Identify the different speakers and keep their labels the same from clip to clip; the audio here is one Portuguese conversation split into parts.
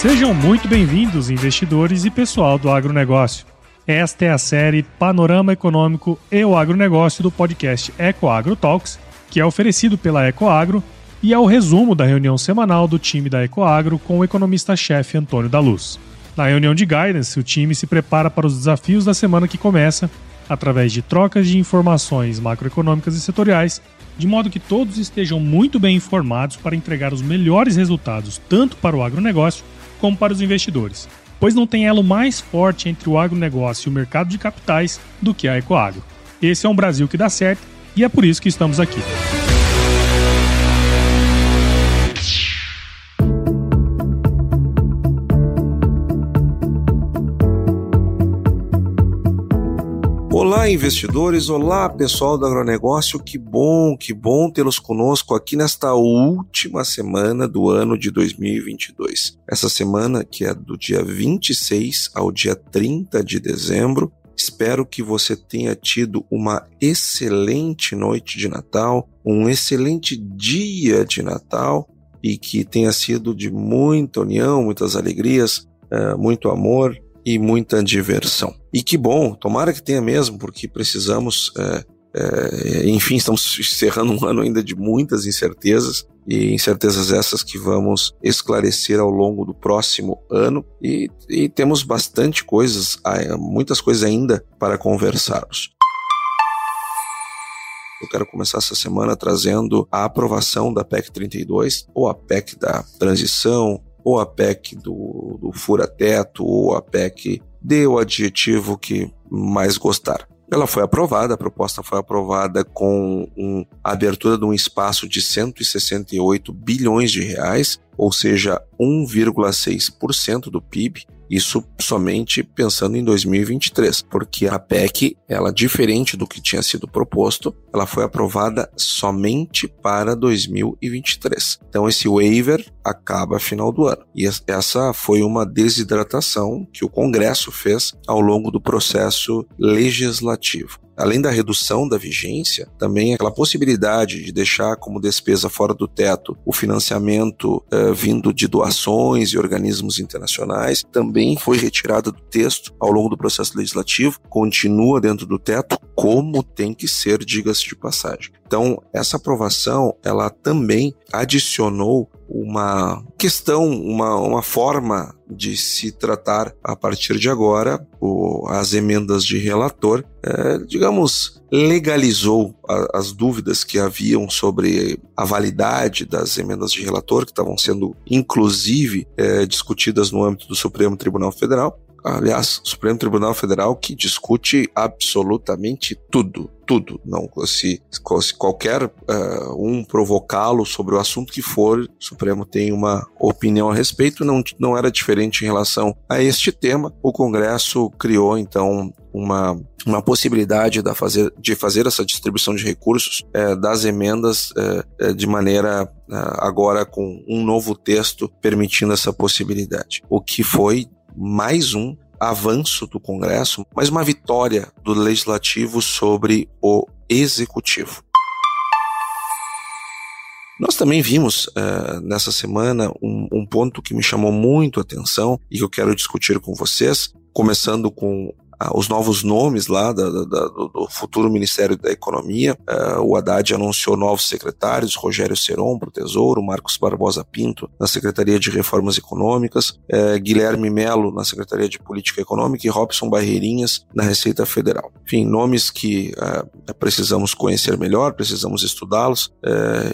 Speaker 1: Sejam muito bem-vindos, investidores e pessoal do agronegócio. Esta é a série Panorama Econômico e o Agronegócio do podcast EcoAgro Talks, que é oferecido pela EcoAgro e é o resumo da reunião semanal do time da EcoAgro com o economista-chefe Antônio da Luz. Na reunião de guidance, o time se prepara para os desafios da semana que começa, através de trocas de informações macroeconômicas e setoriais, de modo que todos estejam muito bem informados para entregar os melhores resultados tanto para o agronegócio como para os investidores, pois não tem elo mais forte entre o agronegócio e o mercado de capitais do que a Ecoagro. Esse é um Brasil que dá certo e é por isso que estamos aqui.
Speaker 2: Investidores! Olá, pessoal do agronegócio! Que bom, que bom tê-los conosco aqui nesta última semana do ano de 2022. Essa semana que é do dia 26 ao dia 30 de dezembro. Espero que você tenha tido uma excelente noite de Natal, um excelente dia de Natal e que tenha sido de muita união, muitas alegrias, eh, muito amor e muita diversão. E que bom, tomara que tenha mesmo, porque precisamos. É, é, enfim, estamos encerrando um ano ainda de muitas incertezas, e incertezas essas que vamos esclarecer ao longo do próximo ano, e, e temos bastante coisas, muitas coisas ainda para conversarmos. Eu quero começar essa semana trazendo a aprovação da PEC 32, ou a PEC da transição, ou a PEC do, do fura-teto, ou a PEC dê o adjetivo que mais gostar. Ela foi aprovada, a proposta foi aprovada com um, a abertura de um espaço de 168 bilhões de reais, ou seja, 1,6% do PIB, isso somente pensando em 2023, porque a PEC, ela diferente do que tinha sido proposto, ela foi aprovada somente para 2023. Então esse waiver acaba final do ano. E essa foi uma desidratação que o Congresso fez ao longo do processo legislativo além da redução da vigência, também aquela possibilidade de deixar como despesa fora do teto o financiamento uh, vindo de doações e organismos internacionais, também foi retirada do texto ao longo do processo legislativo, continua dentro do teto, como tem que ser, diga-se de passagem. Então, essa aprovação, ela também adicionou uma questão, uma, uma forma de se tratar a partir de agora. O, as emendas de relator, é, digamos, legalizou a, as dúvidas que haviam sobre a validade das emendas de relator, que estavam sendo inclusive é, discutidas no âmbito do Supremo Tribunal Federal aliás, Supremo Tribunal Federal que discute absolutamente tudo, tudo. Não, se, se qualquer uh, um provocá-lo sobre o assunto que for, o Supremo tem uma opinião a respeito. Não, não era diferente em relação a este tema. O Congresso criou então uma, uma possibilidade de fazer, de fazer essa distribuição de recursos é, das emendas é, de maneira agora com um novo texto permitindo essa possibilidade. O que foi mais um avanço do Congresso, mais uma vitória do Legislativo sobre o Executivo. Nós também vimos uh, nessa semana um, um, ponto que me chamou muito a atenção e que eu quero discutir com vocês, começando com os novos nomes lá da, da, do, futuro Ministério da Economia. Uh, o Haddad anunciou novos secretários, Rogério Seron para o Tesouro, Marcos Barbosa Pinto na Secretaria de Reformas Econômicas, uh, Guilherme Melo na Secretaria de Política Econômica e Robson Barreirinhas na Receita Federal. Enfim, nomes que uh, precisamos conhecer melhor, precisamos estudá-los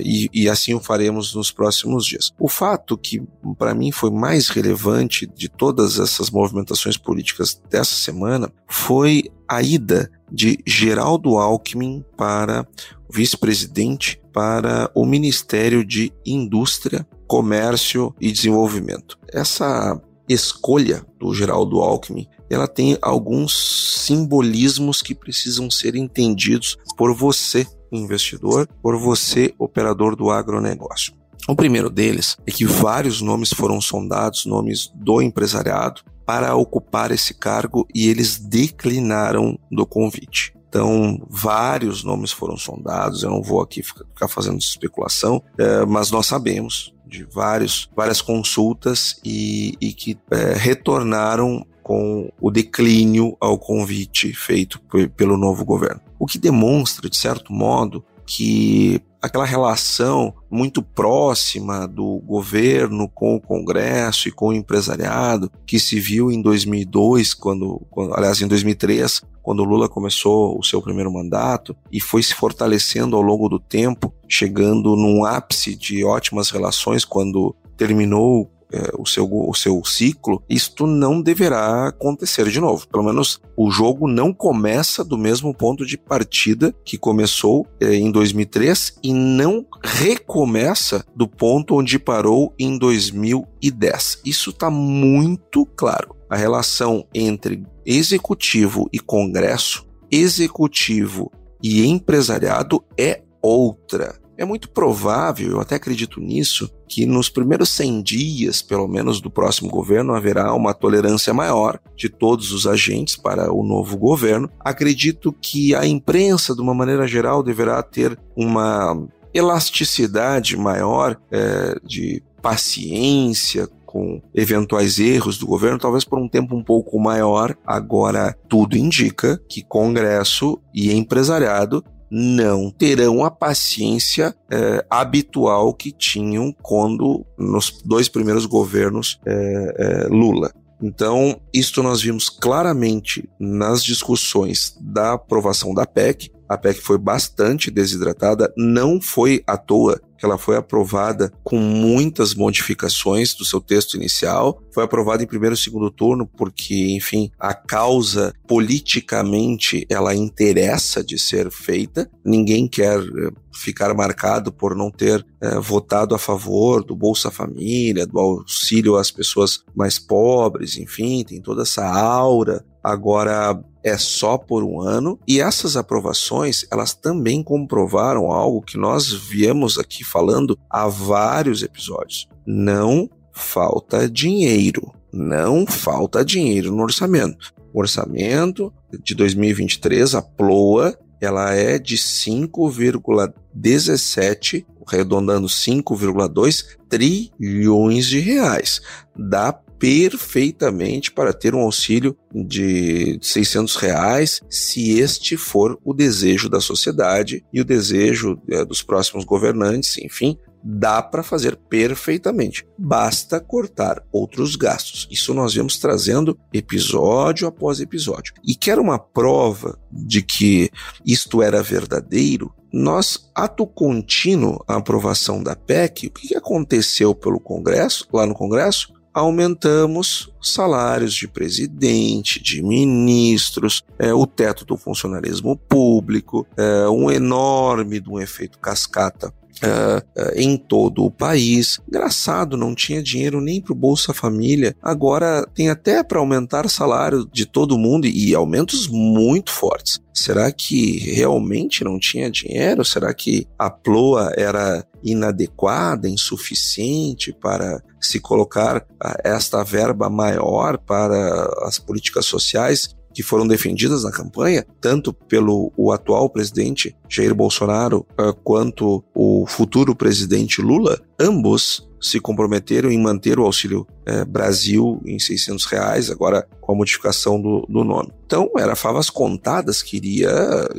Speaker 2: e, e assim o faremos nos próximos dias. O fato que para mim foi mais relevante de todas essas movimentações políticas dessa semana foi a ida de Geraldo Alckmin para vice-presidente para o Ministério de Indústria, Comércio e Desenvolvimento. Essa escolha do Geraldo Alckmin, ela tem alguns simbolismos que precisam ser entendidos por você, investidor, por você, operador do agronegócio. O primeiro deles é que vários nomes foram sondados, nomes do empresariado, para ocupar esse cargo e eles declinaram do convite. Então, vários nomes foram sondados. Eu não vou aqui ficar fazendo especulação, é, mas nós sabemos de vários, várias consultas e, e que é, retornaram com o declínio ao convite feito pelo novo governo. O que demonstra, de certo modo, que aquela relação muito próxima do governo com o Congresso e com o empresariado que se viu em 2002, quando, quando aliás, em 2003, quando Lula começou o seu primeiro mandato e foi se fortalecendo ao longo do tempo, chegando num ápice de ótimas relações quando terminou é, o, seu, o seu ciclo, isto não deverá acontecer de novo. Pelo menos o jogo não começa do mesmo ponto de partida que começou é, em 2003 e não recomeça do ponto onde parou em 2010. Isso está muito claro. A relação entre executivo e congresso, executivo e empresariado é outra. É muito provável, eu até acredito nisso, que nos primeiros 100 dias, pelo menos, do próximo governo, haverá uma tolerância maior de todos os agentes para o novo governo. Acredito que a imprensa, de uma maneira geral, deverá ter uma elasticidade maior é, de paciência com eventuais erros do governo, talvez por um tempo um pouco maior. Agora, tudo indica que Congresso e empresariado não terão a paciência é, habitual que tinham quando nos dois primeiros governos é, é, Lula. Então, isto nós vimos claramente nas discussões da aprovação da PEC. A PEC foi bastante desidratada, não foi à toa que ela foi aprovada com muitas modificações do seu texto inicial. Foi aprovada em primeiro e segundo turno porque, enfim, a causa politicamente ela interessa de ser feita. Ninguém quer eh, ficar marcado por não ter é, votado a favor do Bolsa Família, do auxílio às pessoas mais pobres, enfim, tem toda essa aura. Agora, é só por um ano e essas aprovações elas também comprovaram algo que nós viemos aqui falando há vários episódios. Não falta dinheiro, não falta dinheiro no orçamento. O orçamento de 2023, a PLOA, ela é de 5,17, arredondando 5,2 trilhões de reais. Dá perfeitamente para ter um auxílio de 600 reais, se este for o desejo da sociedade e o desejo é, dos próximos governantes, enfim, dá para fazer perfeitamente. Basta cortar outros gastos. Isso nós vemos trazendo episódio após episódio. E quer uma prova de que isto era verdadeiro? Nós, ato contínuo a aprovação da PEC, o que aconteceu pelo Congresso, lá no Congresso? Aumentamos salários de presidente, de ministros, é, o teto do funcionalismo público, é, um enorme de um efeito cascata Uh, uh, em todo o país. Engraçado, não tinha dinheiro nem para o Bolsa Família. Agora tem até para aumentar salário de todo mundo e, e aumentos muito fortes. Será que realmente não tinha dinheiro? Será que a ploa era inadequada, insuficiente para se colocar ah, esta verba maior para as políticas sociais que foram defendidas na campanha, tanto pelo o atual presidente Jair Bolsonaro uh, quanto o futuro presidente Lula, ambos se comprometeram em manter o Auxílio é, Brasil em 600 reais, agora com a modificação do, do nome. Então, era favas contadas que, iria,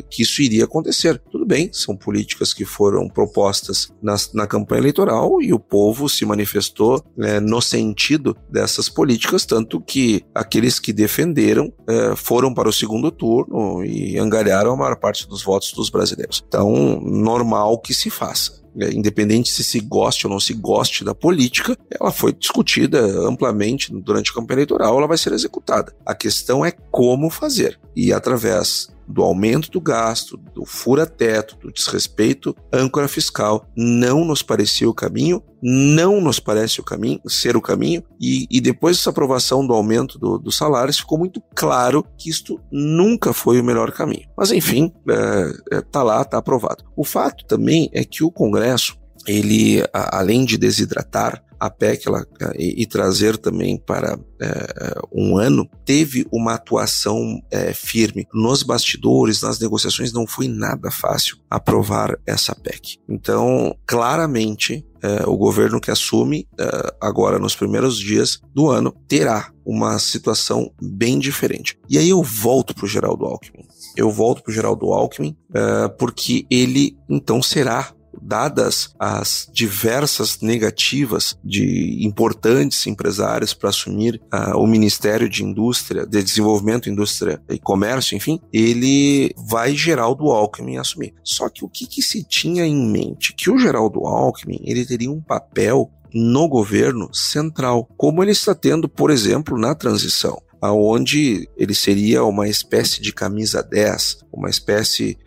Speaker 2: que isso iria acontecer. Tudo bem, são políticas que foram propostas na, na campanha eleitoral e o povo se manifestou é, no sentido dessas políticas, tanto que aqueles que defenderam é, foram para o segundo turno e angariaram a maior parte dos votos dos brasileiros. Então, normal que se faça. É, independente se se goste ou não se goste da política, ela foi discutida amplamente durante a campanha eleitoral, ela vai ser executada. A questão é como fazer. E através do aumento do gasto, do fura-teto, do desrespeito âncora fiscal, não nos parecia o caminho, não nos parece o caminho, ser o caminho, e, e depois dessa aprovação do aumento do, dos salários, ficou muito claro que isto nunca foi o melhor caminho. Mas enfim, é, é, tá lá, tá aprovado. O fato também é que o Congresso ele, além de desidratar a PEC ela, e, e trazer também para é, um ano, teve uma atuação é, firme nos bastidores, nas negociações, não foi nada fácil aprovar essa PEC. Então, claramente, é, o governo que assume é, agora nos primeiros dias do ano terá uma situação bem diferente. E aí eu volto para o Geraldo Alckmin. Eu volto para o Geraldo Alckmin é, porque ele então será dadas as diversas negativas de importantes empresários para assumir uh, o Ministério de Indústria, de Desenvolvimento, Indústria e Comércio, enfim, ele vai Geraldo Alckmin assumir. Só que o que, que se tinha em mente? Que o Geraldo Alckmin ele teria um papel no governo central, como ele está tendo, por exemplo, na transição aonde ele seria uma espécie de camisa 10, uma espécie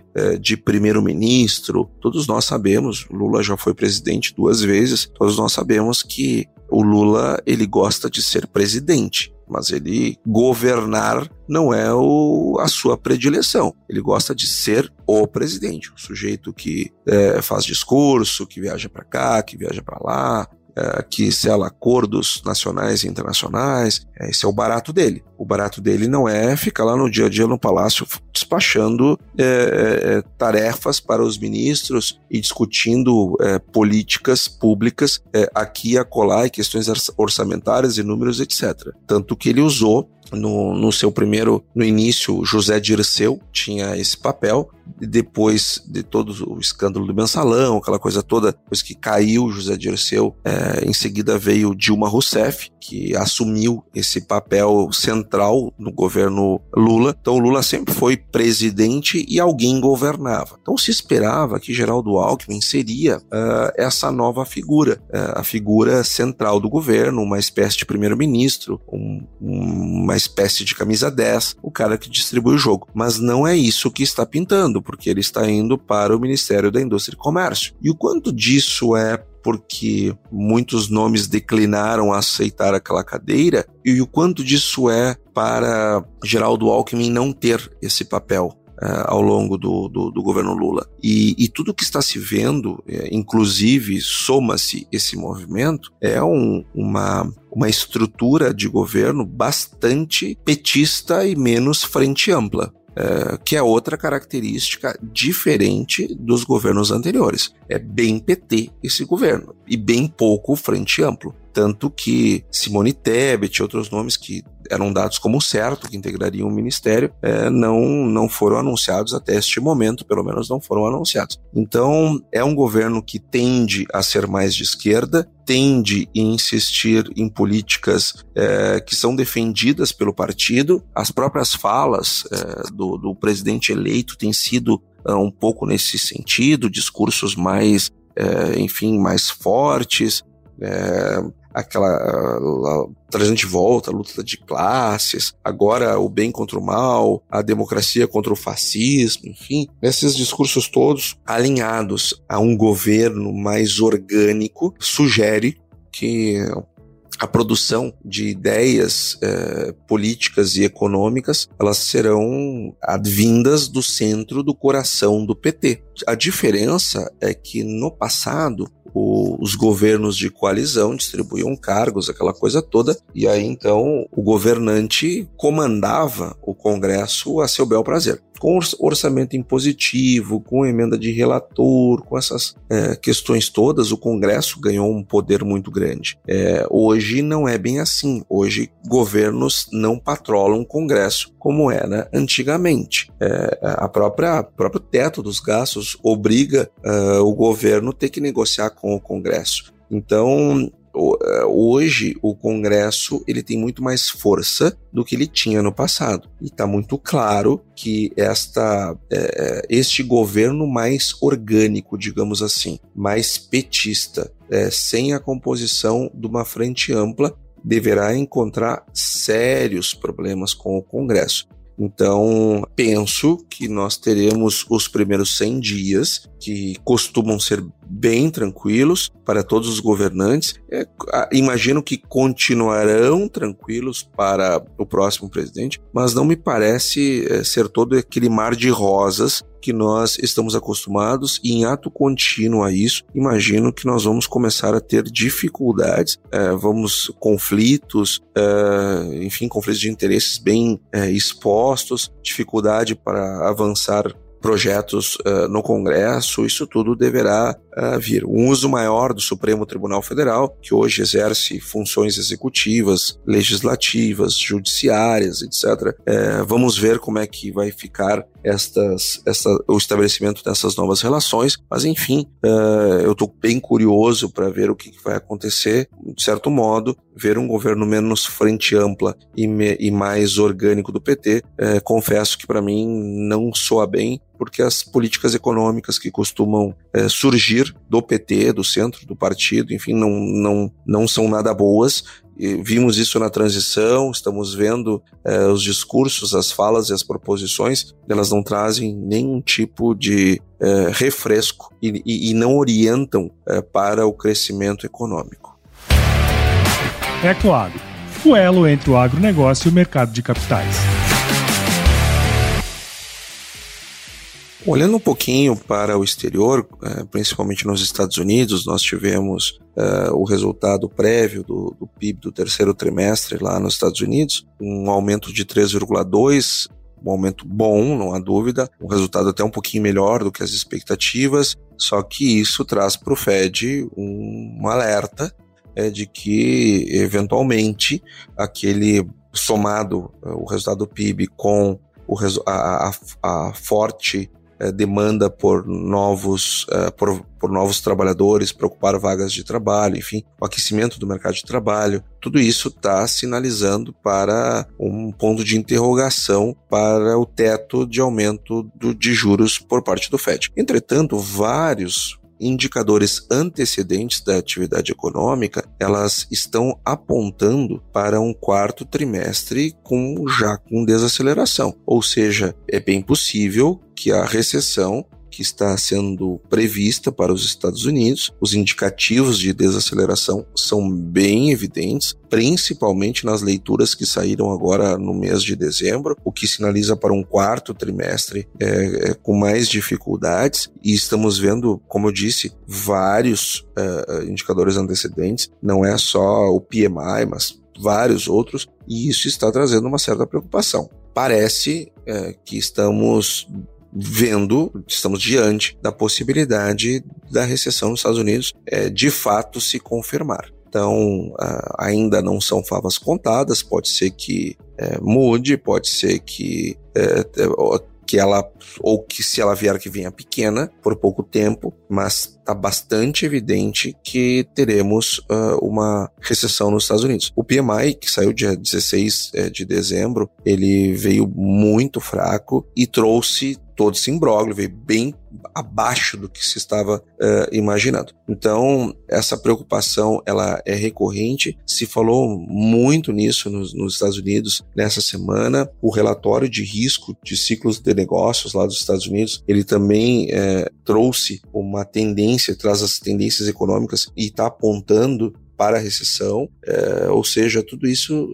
Speaker 2: de primeiro-ministro. Todos nós sabemos, Lula já foi presidente duas vezes, todos nós sabemos que o Lula ele gosta de ser presidente, mas ele governar não é o, a sua predileção. Ele gosta de ser o presidente, o sujeito que é, faz discurso, que viaja para cá, que viaja para lá, é, que sela acordos nacionais e internacionais. É, esse é o barato dele. O barato dele não é ficar lá no dia a dia no palácio despachando é, é tarefas para os ministros e discutindo políticas públicas aqui e acolá e questões orçamentárias e números, etc. Tanto que ele usou no, no seu primeiro, no início, José Dirceu tinha esse papel, depois de todo o escândalo do mensalão, aquela coisa toda, depois que caiu José Dirceu, é, em seguida veio Dilma Rousseff, que assumiu esse papel central no governo Lula. Então Lula sempre foi presidente e alguém governava. Então se esperava que Geraldo Alckmin seria uh, essa nova figura, uh, a figura central do governo, uma espécie de primeiro-ministro, um, uma espécie de camisa 10, o cara que distribui o jogo. Mas não é isso que está pintando, porque ele está indo para o Ministério da Indústria e Comércio. E o quanto disso é porque muitos nomes declinaram a aceitar aquela cadeira e o quanto disso é para Geraldo Alckmin não ter esse papel. Uh, ao longo do, do, do governo Lula. E, e, tudo que está se vendo, é, inclusive soma-se esse movimento, é um, uma, uma estrutura de governo bastante petista e menos frente ampla. É, que é outra característica diferente dos governos anteriores. É bem PT esse governo e bem pouco frente amplo. Tanto que Simone Tebet e outros nomes que eram dados como certo que integrariam o ministério é, não, não foram anunciados até este momento, pelo menos não foram anunciados. Então, é um governo que tende a ser mais de esquerda, tende a insistir em políticas é, que são defendidas pelo partido. As próprias falas é, do, do presidente eleito têm sido é, um pouco nesse sentido, discursos mais, é, enfim, mais fortes. Aquela trazendo de volta a luta de classes, agora o bem contra o mal, a democracia contra o fascismo, enfim, esses discursos todos alinhados a um governo mais orgânico sugere que a produção de ideias eh, políticas e econômicas elas serão advindas do centro do coração do PT. A diferença é que no passado o, os governos de coalizão distribuíam cargos, aquela coisa toda, e aí então o governante comandava o Congresso a seu bel prazer com orçamento impositivo, com emenda de relator, com essas é, questões todas, o Congresso ganhou um poder muito grande. É, hoje não é bem assim. Hoje governos não patrolam o Congresso como era antigamente. É, a própria próprio teto dos gastos obriga uh, o governo ter que negociar com o Congresso. Então, é, hoje o Congresso ele tem muito mais força do que ele tinha no passado. E está muito claro que esta é, é, este governo mais orgânico digamos assim mais petista é, sem a composição de uma frente ampla deverá encontrar sérios problemas com o Congresso. Então, penso que nós teremos os primeiros 100 dias, que costumam ser bem tranquilos para todos os governantes. É, imagino que continuarão tranquilos para o próximo presidente, mas não me parece é, ser todo aquele mar de rosas que nós estamos acostumados e em ato contínuo a isso, imagino que nós vamos começar a ter dificuldades, é, vamos conflitos, é, enfim, conflitos de interesses bem é, expostos, dificuldade para avançar projetos uh, no Congresso, isso tudo deverá uh, vir. Um uso maior do Supremo Tribunal Federal, que hoje exerce funções executivas, legislativas, judiciárias, etc. É, vamos ver como é que vai ficar estas, esta, o estabelecimento dessas novas relações, mas enfim, uh, eu estou bem curioso para ver o que, que vai acontecer, de certo modo, ver um governo menos frente ampla e, me, e mais orgânico do PT, é, confesso que para mim não soa bem, porque as políticas econômicas que costumam é, surgir do PT, do centro do partido, enfim, não, não, não são nada boas. E vimos isso na transição, estamos vendo é, os discursos, as falas e as proposições, elas não trazem nenhum tipo de é, refresco e, e, e, não orientam é, para o crescimento econômico.
Speaker 1: Ecoagro, o elo entre o agronegócio e o mercado de capitais.
Speaker 2: Olhando um pouquinho para o exterior, é, principalmente nos Estados Unidos, nós tivemos uh, o resultado prévio do, do, PIB do terceiro trimestre lá nos Estados Unidos, um aumento de 3,2%, um aumento bom, não há dúvida, um resultado até um pouquinho melhor do que as expectativas, só que isso traz para o Fed um, um alerta é, de que, eventualmente, aquele somado, o resultado do PIB com o, a, a, a forte é, demanda por novos, é, por, por, novos trabalhadores, para ocupar vagas de trabalho, enfim, o aquecimento do mercado de trabalho, tudo isso está sinalizando para um ponto de interrogação para o teto de aumento do, de juros por parte do FED. Entretanto, vários indicadores antecedentes da atividade econômica, elas estão apontando para um quarto trimestre com já com desaceleração. Ou seja, é bem possível que a recessão que está sendo prevista para os Estados Unidos. Os indicativos de desaceleração são bem evidentes, principalmente nas leituras que saíram agora no mês de dezembro, o que sinaliza para um quarto trimestre é, é, com mais dificuldades. E estamos vendo, como eu disse, vários é, indicadores antecedentes, não é só o PMI, mas vários outros, e isso está trazendo uma certa preocupação. Parece é, que estamos vendo, estamos diante da possibilidade da recessão nos Estados Unidos é, de fato se confirmar. Então, ainda não são favas contadas, pode ser que é, mude, pode ser que é, que ela, ou que se ela vier que venha pequena, por pouco tempo, mas está bastante evidente que teremos uh, uma recessão nos Estados Unidos. O PMI, que saiu dia 16 eh, de dezembro, ele veio muito fraco e trouxe todo esse imbróglio, veio bem abaixo do que se estava uh, imaginando. Então, essa preocupação ela é recorrente. Se falou muito nisso nos, nos, Estados Unidos nessa semana. O relatório de risco de ciclos de negócios lá dos Estados Unidos, ele também uh, trouxe uma tendência, traz as tendências econômicas e está apontando para a recessão, uh, ou seja, tudo isso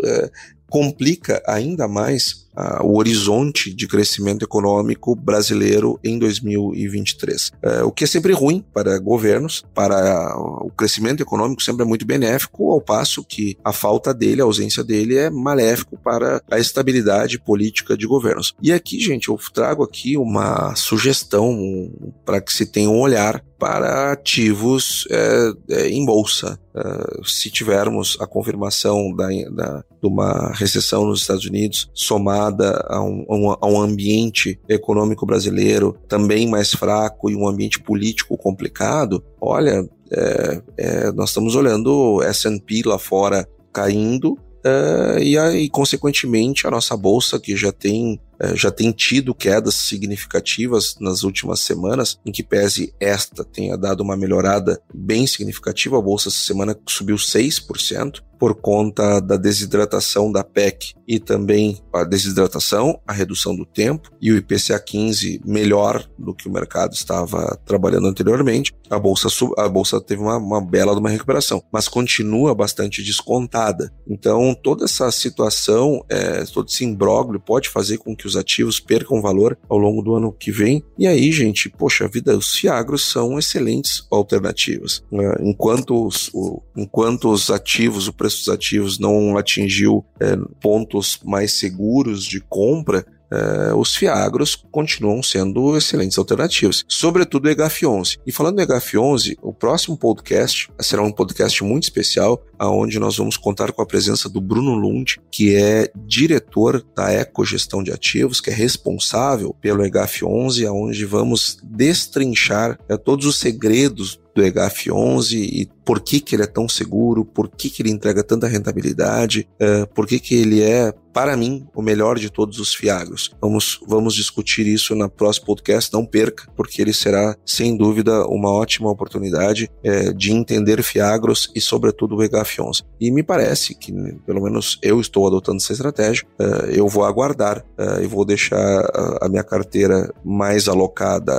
Speaker 2: complica ainda mais o horizonte de crescimento econômico brasileiro em 2023. Uh, o que é sempre ruim para governos, para o crescimento econômico sempre é muito benéfico, ao passo que a falta dele, a ausência dele é maléfico para a estabilidade política de governos. E aqui, gente, eu trago aqui uma sugestão para que se tenha um olhar para ativos é, é, em bolsa. É, se tivermos a confirmação da, da, de uma recessão nos Estados Unidos somada a um, a um ambiente econômico brasileiro também mais fraco e um ambiente político complicado, olha, é, é, nós estamos olhando o S&P lá fora caindo, Uh, e aí, consequentemente, a nossa bolsa, que já tem é, já tem tido quedas significativas nas últimas semanas, em que pese esta tenha dado uma melhorada bem significativa, a bolsa essa semana subiu 6%, por conta da desidratação da PEC e também a desidratação, a redução do tempo e o IPCA 15 melhor do que o mercado estava trabalhando anteriormente. A bolsa, a bolsa teve uma, uma bela uma recuperação, mas continua bastante descontada. Então, toda essa situação, é, todo esse imbróglio pode fazer com que os ativos percam valor ao longo do ano que vem. E aí, gente, poxa vida, os fiagros são excelentes alternativas. É, enquanto os, o, enquanto os ativos, o preço dos ativos não atingiu é, pontos mais seguros de compra, é, os Fiagros continuam sendo excelentes alternativas, sobretudo o EGAF11. E falando do EGAF11, o próximo podcast será um podcast muito especial, aonde nós vamos contar com a presença do Bruno Lund, que é diretor da Ecogestão de Ativos, que é responsável pelo EGAF11, aonde vamos destrinchar é, todos os segredos do EGAF11 e por que, que ele é tão seguro, por que, que ele entrega tanta rentabilidade, uh, por que, que ele é, para mim, o melhor de todos os fiagros. Vamos, vamos discutir isso na próxima podcast, não perca, porque ele será, sem dúvida, uma ótima oportunidade uh, de entender fiagros e, sobretudo, o EGAF11. E me parece que, pelo menos eu estou adotando essa estratégia, uh, eu vou aguardar e vou deixar a, a minha carteira mais alocada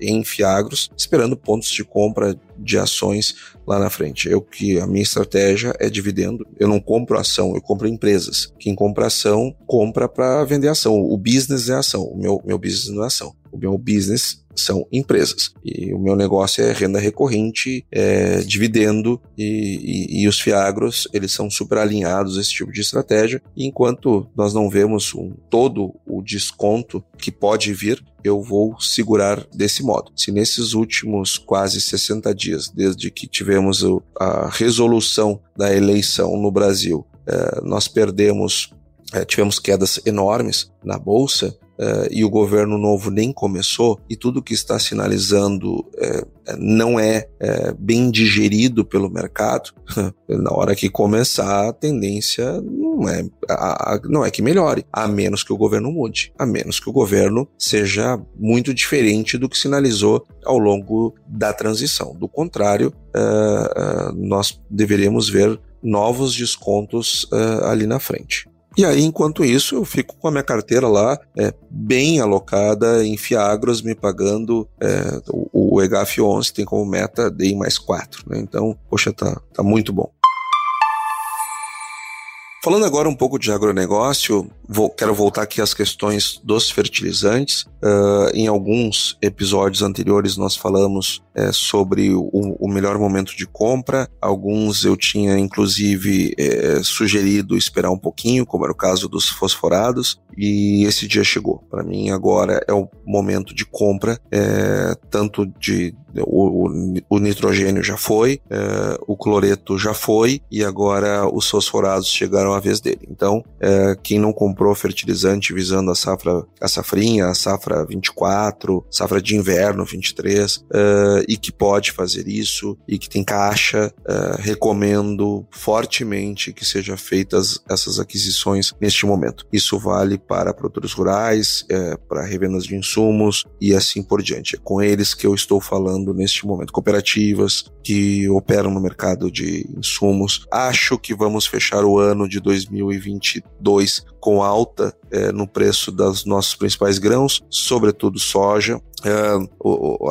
Speaker 2: em fiagros, esperando pontos de compra de ações lá na frente. Eu que a minha estratégia é dividendo. Eu não compro ação, eu compro empresas. Quem compra ação compra para vender ação. O business é ação. O meu meu business não é ação. O meu business são empresas. E o meu negócio é renda recorrente, é dividendo e, e, e, os fiagros, eles são super alinhados a esse tipo de estratégia. E enquanto nós não vemos um, todo o desconto que pode vir, eu vou segurar desse modo. Se nesses últimos quase 60 dias, desde que tivemos a resolução da eleição no Brasil, é, nós perdemos, é, tivemos quedas enormes na bolsa, uh, e o governo novo nem começou, e tudo que está sinalizando uh, não é uh, bem digerido pelo mercado, na hora que começar, a tendência não é, a, a, não é que melhore, a menos que o governo mude, a menos que o governo seja muito diferente do que sinalizou ao longo da transição. Do contrário, nós deveríamos ver novos descontos ali na frente. E aí, enquanto isso, eu fico com a minha carteira lá é, bem alocada em Fiagros, me pagando é, o, EGAF 11 tem como meta DI mais 4. Né? Então, poxa, tá, tá muito bom. Falando agora um pouco de agronegócio, vou, quero voltar aqui às questões dos fertilizantes. Uh, em alguns episódios anteriores nós falamos é, sobre o, o, melhor momento de compra. Alguns eu tinha inclusive é, sugerido esperar um pouquinho, como era o caso dos fosforados, e esse dia chegou. Para mim agora é o momento de compra, é, tanto de o, o, nitrogênio já foi, é, o cloreto já foi e agora os fosforados chegaram à vez dele. Então, é, quem não comprou fertilizante visando a safra, a safrinha, a safra 24, safra de inverno 23, é, e que pode fazer isso e que tem caixa, uh, recomendo fortemente que sejam feitas essas aquisições neste momento. Isso vale para produtores rurais, uh, para revendas de insumos e assim por diante. É com eles que eu estou falando neste momento. Cooperativas que operam no mercado de insumos. Acho que vamos fechar o ano de 2022 com alta é, no preço dos nossos principais grãos, sobretudo soja. É,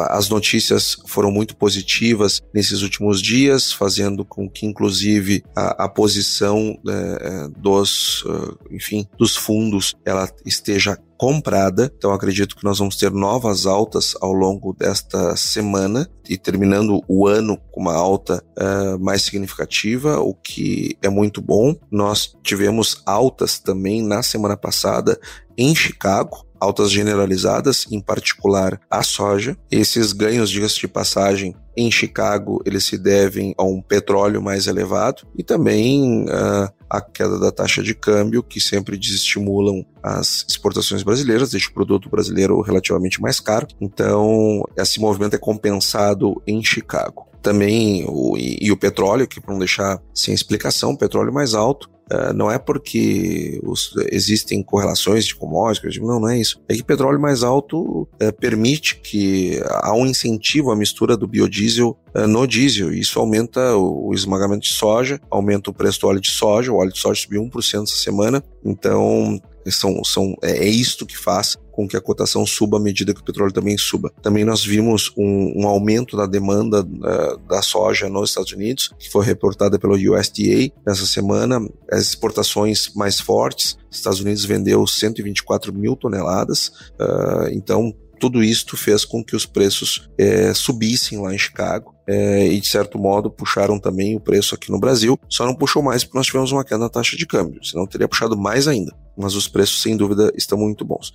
Speaker 2: as notícias foram muito positivas nesses últimos dias, fazendo com que, inclusive, a, a posição é, dos, enfim, dos fundos ela esteja comprada. Então acredito que nós vamos ter novas altas ao longo desta semana e terminando o ano com uma alta uh, mais significativa, o que é muito bom. Nós tivemos altas também na semana passada em Chicago, altas generalizadas, em particular a soja. Esses ganhos, diga-se de passagem, em Chicago, eles se devem a um petróleo mais elevado e também uh, a queda da taxa de câmbio, que sempre desestimulam as exportações brasileiras, deixa o produto brasileiro relativamente mais caro. Então, esse movimento é compensado em Chicago também o, e, e, o petróleo, que para não deixar sem explicação, petróleo mais alto, Uh, não é porque os, existem correlações de commodities, não, não é isso. É que petróleo mais alto uh, permite que há um incentivo à mistura do biodiesel uh, no diesel. Isso aumenta o, o, esmagamento de soja, aumenta o preço do óleo de soja. O óleo de soja subiu 1% essa semana. Então, são, são, é, é isto que faz com que a cotação suba à medida que o petróleo também suba. Também nós vimos um, um aumento da demanda uh, da soja nos Estados Unidos, que foi reportada pelo USDA nessa semana. As exportações mais fortes, Estados Unidos vendeu 124 mil toneladas, uh, então tudo isto fez com que os preços é, subissem lá em Chicago é, e, de certo modo, puxaram também o preço aqui no Brasil. Só não puxou mais porque nós tivemos uma queda na taxa de câmbio, senão teria puxado mais ainda. Mas os preços, sem dúvida, estão muito bons.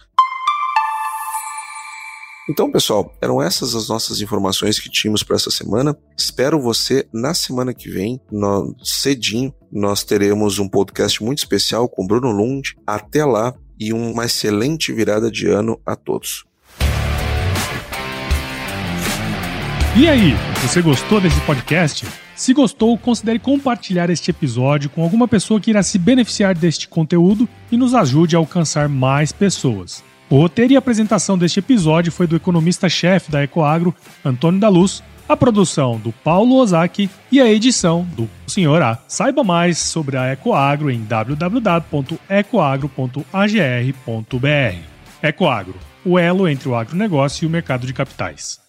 Speaker 2: Então, pessoal, eram essas as nossas informações que tínhamos para essa semana. Espero você na semana que vem, no, cedinho. Nós teremos um podcast muito especial com Bruno Lund. Até lá e uma excelente virada de ano a todos.
Speaker 1: E aí, você gostou desse podcast? Se gostou, considere compartilhar este episódio com alguma pessoa que irá se beneficiar deste conteúdo e nos ajude a alcançar mais pessoas. O roteiro e apresentação deste episódio foi do economista-chefe da Ecoagro, Antônio da Luz, a produção do Paulo Ozaki e a edição do Sr. A. Saiba mais sobre a Ecoagro em www.ecoagro.agr.br. Ecoagro, o elo entre o agronegócio e o mercado de capitais.